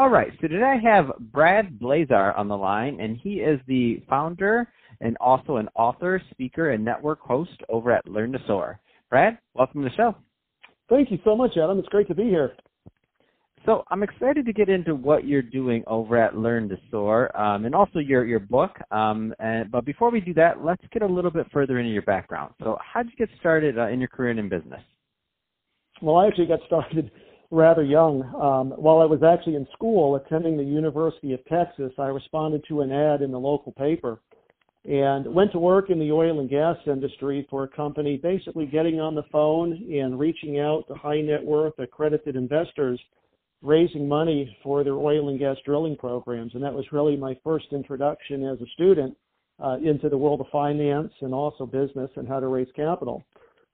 All right, so today I have Brad Blazar on the line, and he is the founder and also an author, speaker, and network host over at Learn to Soar. Brad, welcome to the show. Thank you so much, Adam. It's great to be here. So I'm excited to get into what you're doing over at Learn to Soar, um, and also your your book. Um, and, but before we do that, let's get a little bit further into your background. So how did you get started uh, in your career and in business? Well, I actually got started rather young. Um, while I was actually in school attending the University of Texas, I responded to an ad in the local paper and went to work in the oil and gas industry for a company basically getting on the phone and reaching out to high net worth accredited investors raising money for their oil and gas drilling programs. And that was really my first introduction as a student uh, into the world of finance and also business and how to raise capital.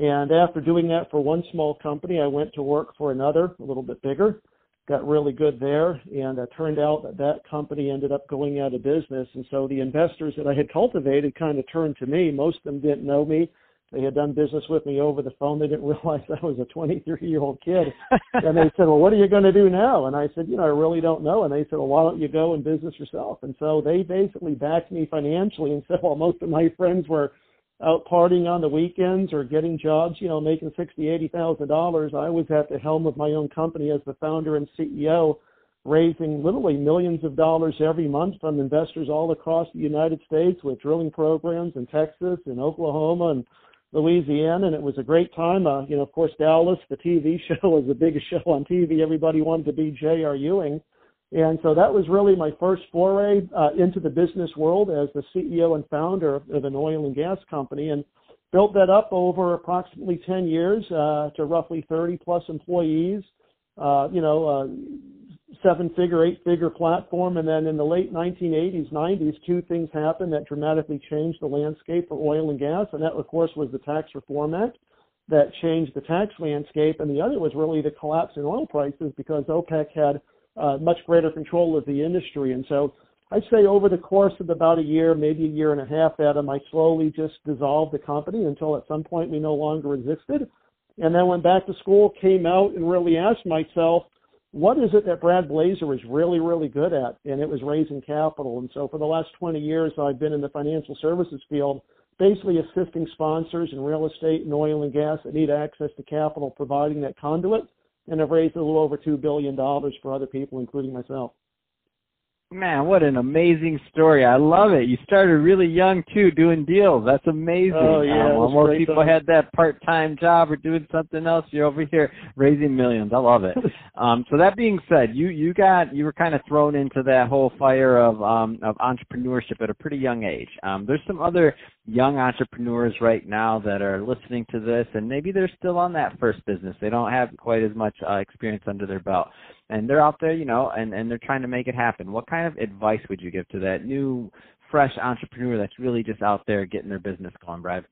And after doing that for one small company, I went to work for another, a little bit bigger, got really good there. And it turned out that that company ended up going out of business. And so the investors that I had cultivated kind of turned to me. Most of them didn't know me. They had done business with me over the phone. They didn't realize I was a 23 year old kid. and they said, Well, what are you going to do now? And I said, You know, I really don't know. And they said, Well, why don't you go in business yourself? And so they basically backed me financially and said, Well, most of my friends were out partying on the weekends or getting jobs, you know, making sixty, eighty thousand dollars. I was at the helm of my own company as the founder and CEO, raising literally millions of dollars every month from investors all across the United States with drilling programs in Texas and Oklahoma and Louisiana, and it was a great time. Uh, you know, of course, Dallas, the TV show was the biggest show on TV. Everybody wanted to be J.R. Ewing. And so that was really my first foray uh, into the business world as the CEO and founder of an oil and gas company and built that up over approximately 10 years uh, to roughly 30 plus employees. Uh, you know, uh, seven figure, eight figure platform. And then in the late 1980s, 90s, two things happened that dramatically changed the landscape for oil and gas. And that, of course, was the Tax Reform Act that changed the tax landscape. And the other was really the collapse in oil prices because OPEC had uh, much greater control of the industry. And so I'd say over the course of about a year, maybe a year and a half, Adam, I slowly just dissolved the company until at some point we no longer existed. And then went back to school, came out, and really asked myself, what is it that Brad Blazar is really, really good at? And it was raising capital. And so for the last 20 years, I've been in the financial services field, basically assisting sponsors in real estate and oil and gas that need access to capital, providing that conduit. And I've raised a little over $2 billion for other people, including myself. Man, what an amazing story. I love it. You started really young too doing deals. That's amazing. Oh yeah. Um, most people time. had that part time job or doing something else, you're over here raising millions. I love it. um so that being said, you you got you were kind of thrown into that whole fire of um of entrepreneurship at a pretty young age. Um there's some other young entrepreneurs right now that are listening to this and maybe they're still on that first business. They don't have quite as much uh, experience under their belt and they're out there, you know, and and they're trying to make it happen. What kind of advice would you give to that new, fresh entrepreneur that's really just out there getting their business going, Brad?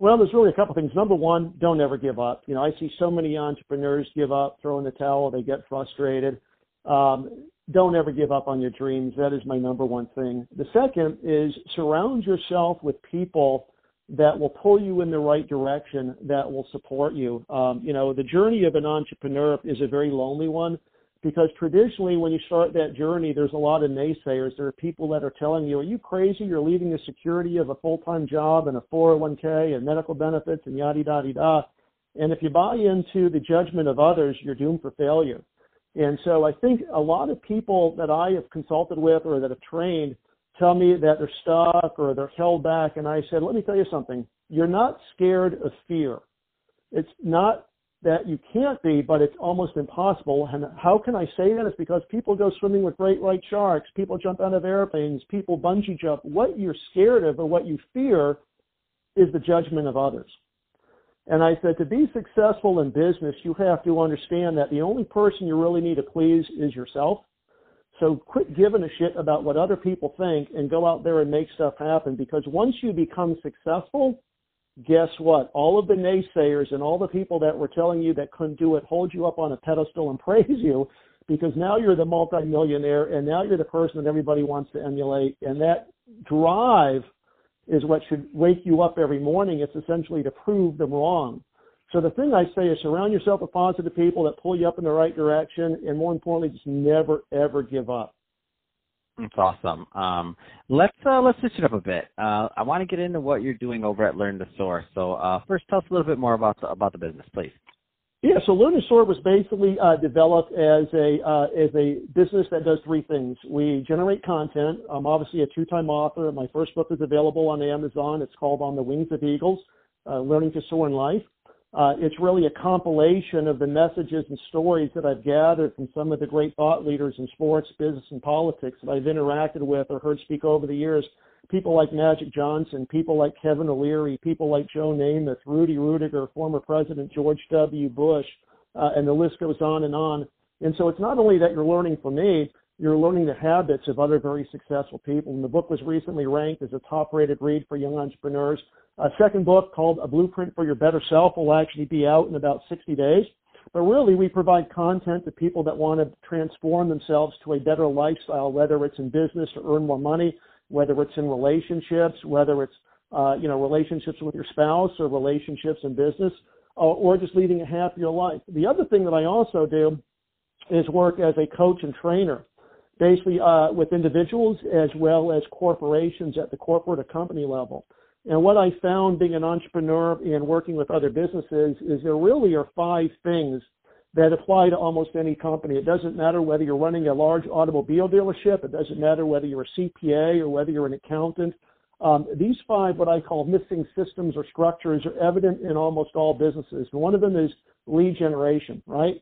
Well, there's really a couple things. Number one, don't ever give up. You know, I see so many entrepreneurs give up, throw in the towel, they get frustrated. Um, don't ever give up on your dreams. That is my number one thing. The second is surround yourself with people that will pull you in the right direction, that will support you. Um, you know, the journey of an entrepreneur is a very lonely one because traditionally when you start that journey, there's a lot of naysayers. There are people that are telling you, are you crazy? You're leaving the security of a full-time job and a 401k and medical benefits and yada, yada, yada. And if you buy into the judgment of others, you're doomed for failure. And so I think a lot of people that I have consulted with or that have trained tell me that they're stuck or they're held back. And I said, let me tell you something. You're not scared of fear. It's not that you can't be, but it's almost impossible. And how can I say that? It's because people go swimming with great white sharks, people jump out of airplanes, people bungee jump. What you're scared of or what you fear is the judgment of others. And I said, to be successful in business, you have to understand that the only person you really need to please is yourself. So quit giving a shit about what other people think and go out there and make stuff happen because once you become successful, guess what? All of the naysayers and all the people that were telling you that couldn't do it hold you up on a pedestal and praise you because now you're the multimillionaire and now you're the person that everybody wants to emulate. And that drive is what should wake you up every morning. It's essentially to prove them wrong. So the thing I say is surround yourself with positive people that pull you up in the right direction, and more importantly, just never ever give up. That's awesome. Um, let's uh, let's switch it up a bit. Uh, I want to get into what you're doing over at Learn to Soar. So uh, first, tell us a little bit more about the, about the business, please. Yeah, so to was basically uh, developed as a uh, as a business that does three things. We generate content. I'm obviously a two-time author. My first book is available on Amazon. It's called On the Wings of Eagles: uh, Learning to Soar in Life. Uh, it's really a compilation of the messages and stories that I've gathered from some of the great thought leaders in sports, business, and politics that I've interacted with or heard speak over the years. People like Magic Johnson, people like Kevin O'Leary, people like Joe Namath, Rudy Ruettiger, former President George W. Bush, uh, and the list goes on and on. And so it's not only that you're learning from me, you're learning the habits of other very successful people. And the book was recently ranked as a top rated read for young entrepreneurs. A second book called A Blueprint for Your Better Self will actually be out in about 60 days. But really, we provide content to people that want to transform themselves to a better lifestyle, whether it's in business to earn more money, whether it's in relationships, whether it's uh, you know relationships with your spouse or relationships in business, or, or just leading a happier life. The other thing that I also do is work as a coach and trainer basically uh, with individuals as well as corporations at the corporate or company level. And what I found being an entrepreneur and working with other businesses is there really are five things that apply to almost any company. It doesn't matter whether you're running a large automobile dealership. It doesn't matter whether you're a CPA or whether you're an accountant. Um, these five, what I call missing systems or structures, are evident in almost all businesses. And one of them is lead generation, right?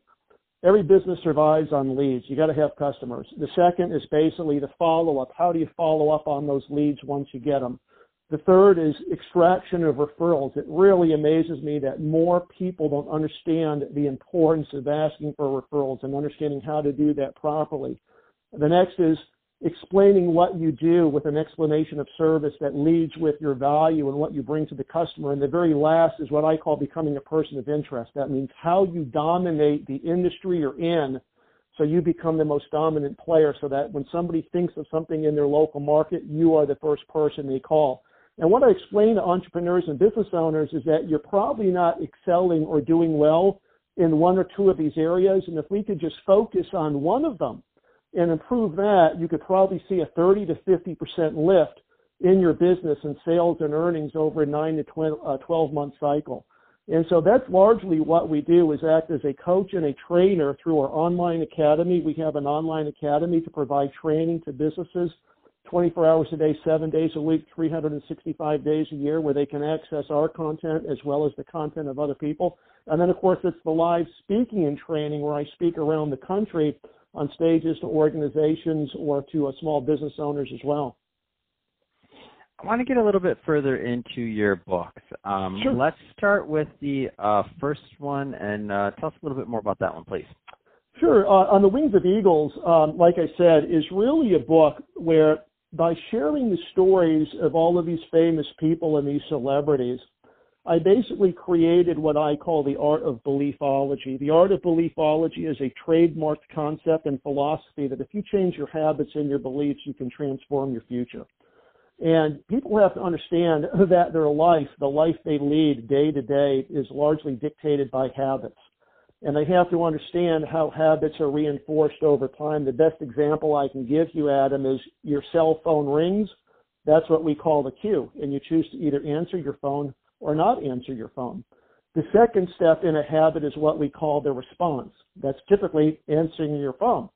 every business survives on leads. You got to have customers. The second is basically the follow up. How do you follow up on those leads once you get them? The third is extraction of referrals. It really amazes me that more people don't understand the importance of asking for referrals and understanding how to do that properly. The next is explaining what you do with an explanation of service that leads with your value and what you bring to the customer. And the very last is what I call becoming a person of interest. That means how you dominate the industry you're in so you become the most dominant player so that when somebody thinks of something in their local market, you are the first person they call. And what I explain to entrepreneurs and business owners is that you're probably not excelling or doing well in one or two of these areas. And if we could just focus on one of them, and improve that, you could probably see a 30 to 50% lift in your business and sales and earnings over a 9 to 12, uh, 12 month cycle. And so that's largely what we do is act as a coach and a trainer through our online academy. We have an online academy to provide training to businesses 24 hours a day, seven days a week, 365 days a year where they can access our content as well as the content of other people. And then of course it's the live speaking and training where I speak around the country on stages to organizations or to uh, small business owners as well. I want to get a little bit further into your books. Um, sure. Let's start with the uh, first one and uh, tell us a little bit more about that one, please. Sure. Uh, on the Wings of Eagles, um, like I said, is really a book where by sharing the stories of all of these famous people and these celebrities, I basically created what I call the art of beliefology. The art of beliefology is a trademarked concept and philosophy that if you change your habits and your beliefs, you can transform your future. And people have to understand that their life, the life they lead day to day, is largely dictated by habits. And they have to understand how habits are reinforced over time. The best example I can give you, Adam, is your cell phone rings. That's what we call the cue. And you choose to either answer your phone or not answer your phone. The second step in a habit is what we call the response. That's typically answering your phone.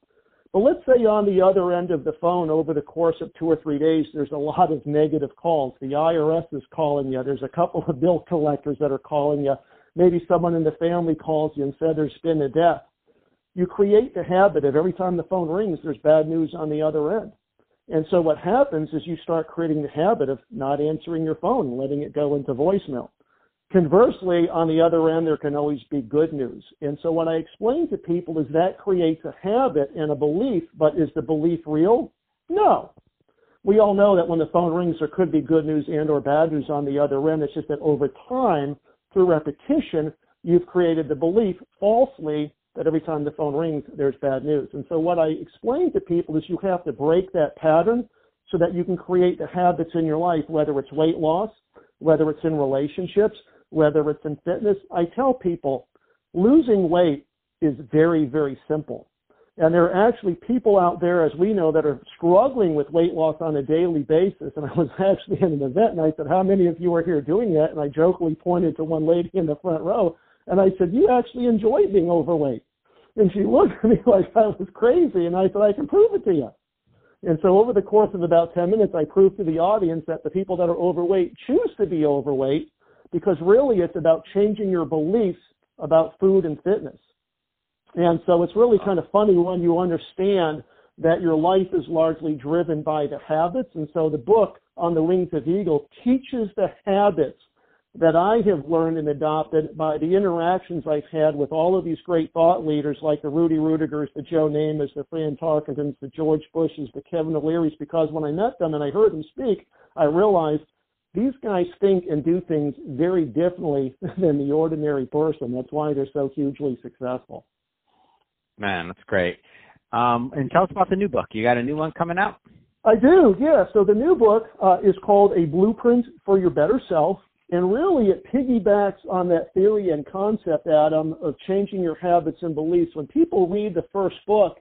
But let's say on the other end of the phone over the course of two or three days, there's a lot of negative calls. The IRS is calling you. There's a couple of bill collectors that are calling you. Maybe someone in the family calls you and said there's been a death. You create the habit of every time the phone rings, there's bad news on the other end. And so what happens is you start creating the habit of not answering your phone, letting it go into voicemail. Conversely, on the other end, there can always be good news. And so what I explain to people is that creates a habit and a belief, but is the belief real? No. We all know that when the phone rings, there could be good news and or bad news on the other end. It's just that over time, through repetition, you've created the belief falsely that every time the phone rings, there's bad news. And so what I explain to people is you have to break that pattern so that you can create the habits in your life, whether it's weight loss, whether it's in relationships, whether it's in fitness. I tell people losing weight is very, very simple. And there are actually people out there, as we know, that are struggling with weight loss on a daily basis. And I was actually at an event and I said, How many of you are here doing that? And I jokingly pointed to one lady in the front row and I said, You actually enjoy being overweight. And she looked at me like I was crazy. And I said, I can prove it to you. And so over the course of about 10 minutes, I proved to the audience that the people that are overweight choose to be overweight because really it's about changing your beliefs about food and fitness. And so it's really kind of funny when you understand that your life is largely driven by the habits. And so the book on the wings of eagle teaches the habits that I have learned and adopted by the interactions I've had with all of these great thought leaders like the Rudy Ruettigers, the Joe Namaths, the Fran Tarkentons, the George Bushes, the Kevin O'Learys, because when I met them and I heard them speak, I realized these guys think and do things very differently than the ordinary person. That's why they're so hugely successful. Man, that's great. Um, and tell us about the new book. You got a new one coming out? I do, yeah. So the new book uh, is called A Blueprint for Your Better Self. And really, it piggybacks on that theory and concept, Adam, of changing your habits and beliefs. When people read the first book,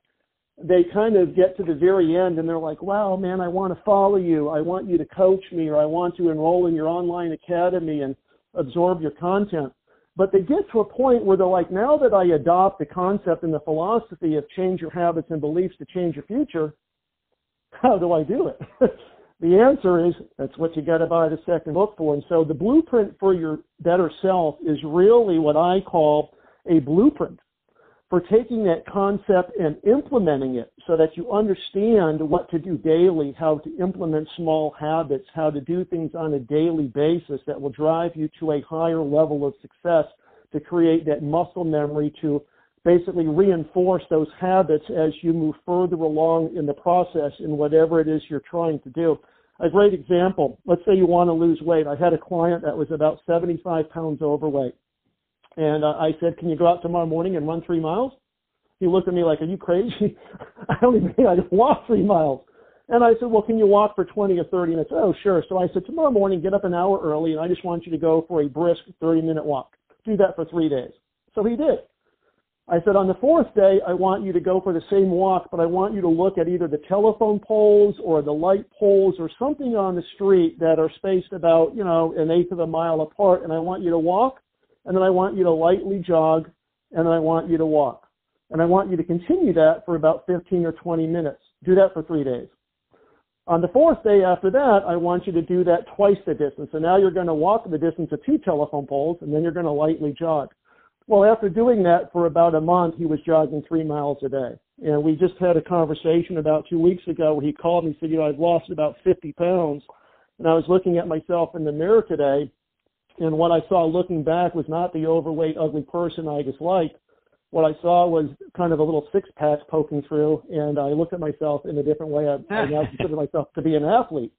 they kind of get to the very end and they're like, wow, man, I want to follow you. I want you to coach me, or I want to enroll in your online academy and absorb your content. But they get to a point where they're like, now that I adopt the concept and the philosophy of change your habits and beliefs to change your future, how do I do it? the answer is that's what you got to buy the second book for. And so the blueprint for your better self is really what I call a blueprint for taking that concept and implementing it so that you understand what to do daily, how to implement small habits, how to do things on a daily basis that will drive you to a higher level of success to create that muscle memory to basically reinforce those habits as you move further along in the process in whatever it is you're trying to do. A great example, let's say you want to lose weight. I had a client that was about 75 pounds overweight. And uh, I said, can you go out tomorrow morning and run three miles? He looked at me like, are you crazy? I don't even I can walk three miles. And I said, well, can you walk for 20 or 30 minutes? Oh, sure. So I said, tomorrow morning, get up an hour early, and I just want you to go for a brisk 30 minute walk. Do that for three days. So he did. I said, on the fourth day, I want you to go for the same walk, but I want you to look at either the telephone poles or the light poles or something on the street that are spaced about, you know, an eighth of a mile apart, and I want you to walk and then I want you to lightly jog, and then I want you to walk. And I want you to continue that for about 15 or 20 minutes. Do that for three days. On the fourth day after that, I want you to do that twice the distance. So now you're going to walk the distance of two telephone poles, and then you're going to lightly jog. Well, after doing that for about a month, he was jogging three miles a day. And we just had a conversation about two weeks ago where he called me and said, you know, I've lost about 50 pounds. And I was looking at myself in the mirror today, and what I saw looking back was not the overweight, ugly person I disliked. What I saw was kind of a little six pack poking through, and I looked at myself in a different way. I, I now consider myself to be an athlete.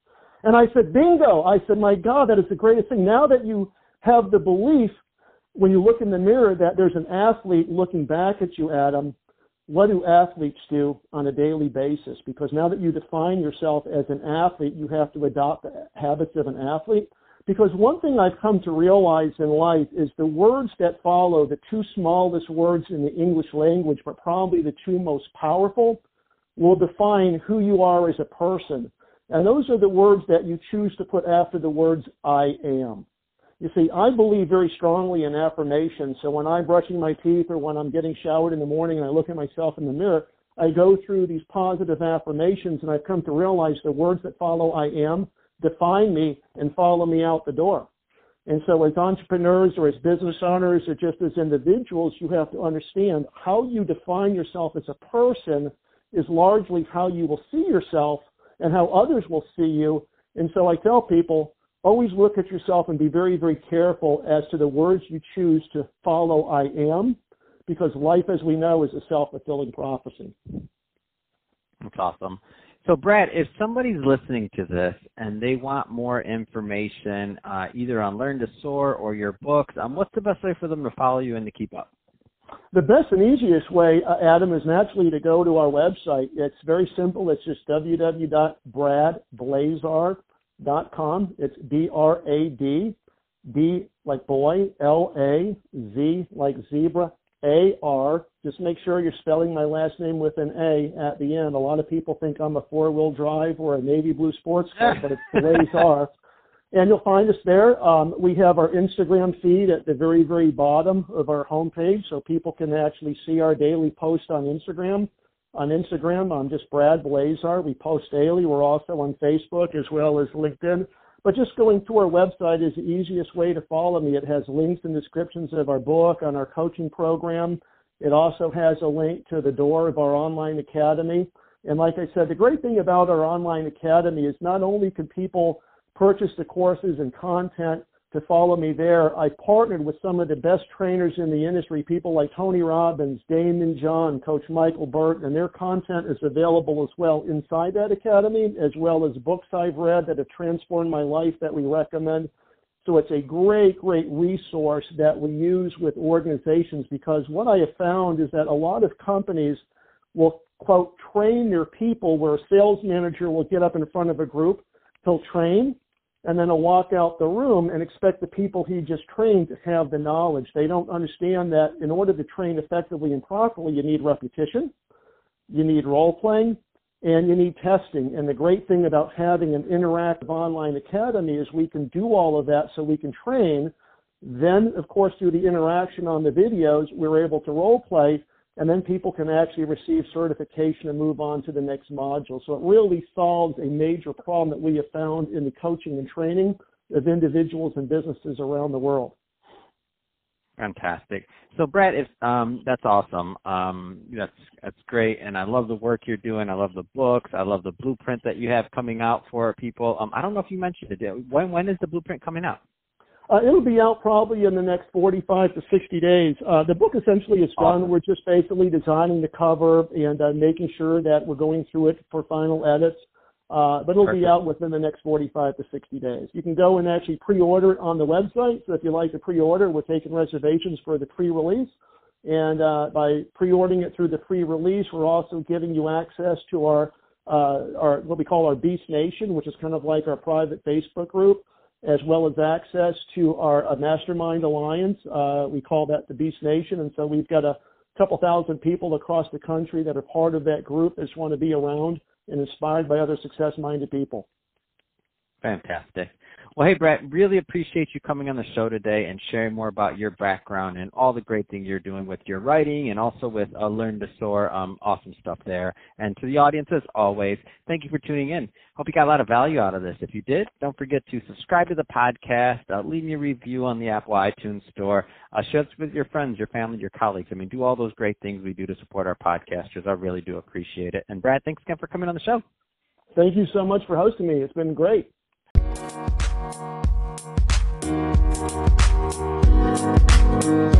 And I said, bingo. I said, my God, that is the greatest thing. Now that you have the belief when you look in the mirror that there's an athlete looking back at you, Adam, what do athletes do on a daily basis? Because now that you define yourself as an athlete, you have to adopt the habits of an athlete. Because one thing I've come to realize in life is the words that follow, the two smallest words in the English language, but probably the two most powerful, will define who you are as a person. And those are the words that you choose to put after the words I am. You see, I believe very strongly in affirmation. So when I'm brushing my teeth or when I'm getting showered in the morning and I look at myself in the mirror, I go through these positive affirmations and I've come to realize the words that follow I am define me and follow me out the door. And so as entrepreneurs or as business owners or just as individuals, you have to understand how you define yourself as a person is largely how you will see yourself and how others will see you. And so I tell people, always look at yourself and be very, very careful as to the words you choose to follow I am, because life, as we know, is a self fulfilling prophecy. That's awesome. So, Brad, if somebody's listening to this and they want more information, uh, either on Learn to Soar or your books, um, what's the best way for them to follow you and to keep up? The best and easiest way, uh, Adam, is naturally to go to our website. It's very simple. It's just www.bradblazar.com. It's B R A D, B like boy, L A Z like zebra, A R. Just make sure you're spelling my last name with an A at the end. A lot of people think I'm a four wheel drive or a navy blue sports car, but it's Blazar and you'll find us there. Um, we have our Instagram feed at the very, very bottom of our homepage, so people can actually see our daily post on Instagram. On Instagram, I'm just Brad Blazar. We post daily. We're also on Facebook as well as LinkedIn. But just going to our website is the easiest way to follow me. It has links and descriptions of our book, on our coaching program. It also has a link to the door of our online academy. And like I said, the great thing about our online academy is not only can people purchase the courses and content to follow me there. I partnered with some of the best trainers in the industry, people like Tony Robbins, Daymond John, Coach Michael Burton, and their content is available as well inside that academy, as well as books I've read that have transformed my life that we recommend. So it's a great, great resource that we use with organizations because what I have found is that a lot of companies will, quote, train their people where a sales manager will get up in front of a group, he'll train, and then he'll walk out the room and expect the people he just trained to have the knowledge. They don't understand that in order to train effectively and properly, you need repetition, you need role playing, and you need testing. And the great thing about having an interactive online academy is we can do all of that so we can train. Then, of course, through the interaction on the videos, we're able to role play and then people can actually receive certification and move on to the next module. So it really solves a major problem that we have found in the coaching and training of individuals and businesses around the world. Fantastic. So, Brett, if um, that's awesome. Um, that's that's great, and I love the work you're doing. I love the books. I love the blueprint that you have coming out for people. Um, I don't know if you mentioned it. When when is the blueprint coming out? Uh, it'll be out probably in the next 45 to 60 days. Uh, the book essentially is done. Awesome. We're just basically designing the cover and uh, making sure that we're going through it for final edits. Uh, but it'll Perfect. be out within the next 45 to 60 days. You can go and actually pre-order it on the website. So if you like to pre-order, we're taking reservations for the pre-release. And uh, by pre-ordering it through the pre-release, we're also giving you access to our, uh, our what we call our Beast Nation, which is kind of like our private Facebook group as well as access to our uh, Mastermind Alliance. Uh, we call that the Beast Nation. And so we've got a couple thousand people across the country that are part of that group that just want to be around and inspired by other success minded people. Fantastic. Well, hey, Brett, really appreciate you coming on the show today and sharing more about your background and all the great things you're doing with your writing and also with uh, Learn to Soar. Um, awesome stuff there. And to the audience, as always, thank you for tuning in. Hope you got a lot of value out of this. If you did, don't forget to subscribe to the podcast, uh, leave me a review on the Apple iTunes Store, uh, share this with your friends, your family, your colleagues. I mean, do all those great things we do to support our podcasters. I really do appreciate it. And Brad, thanks again for coming on the show. Thank you so much for hosting me. It's been great. Thank you.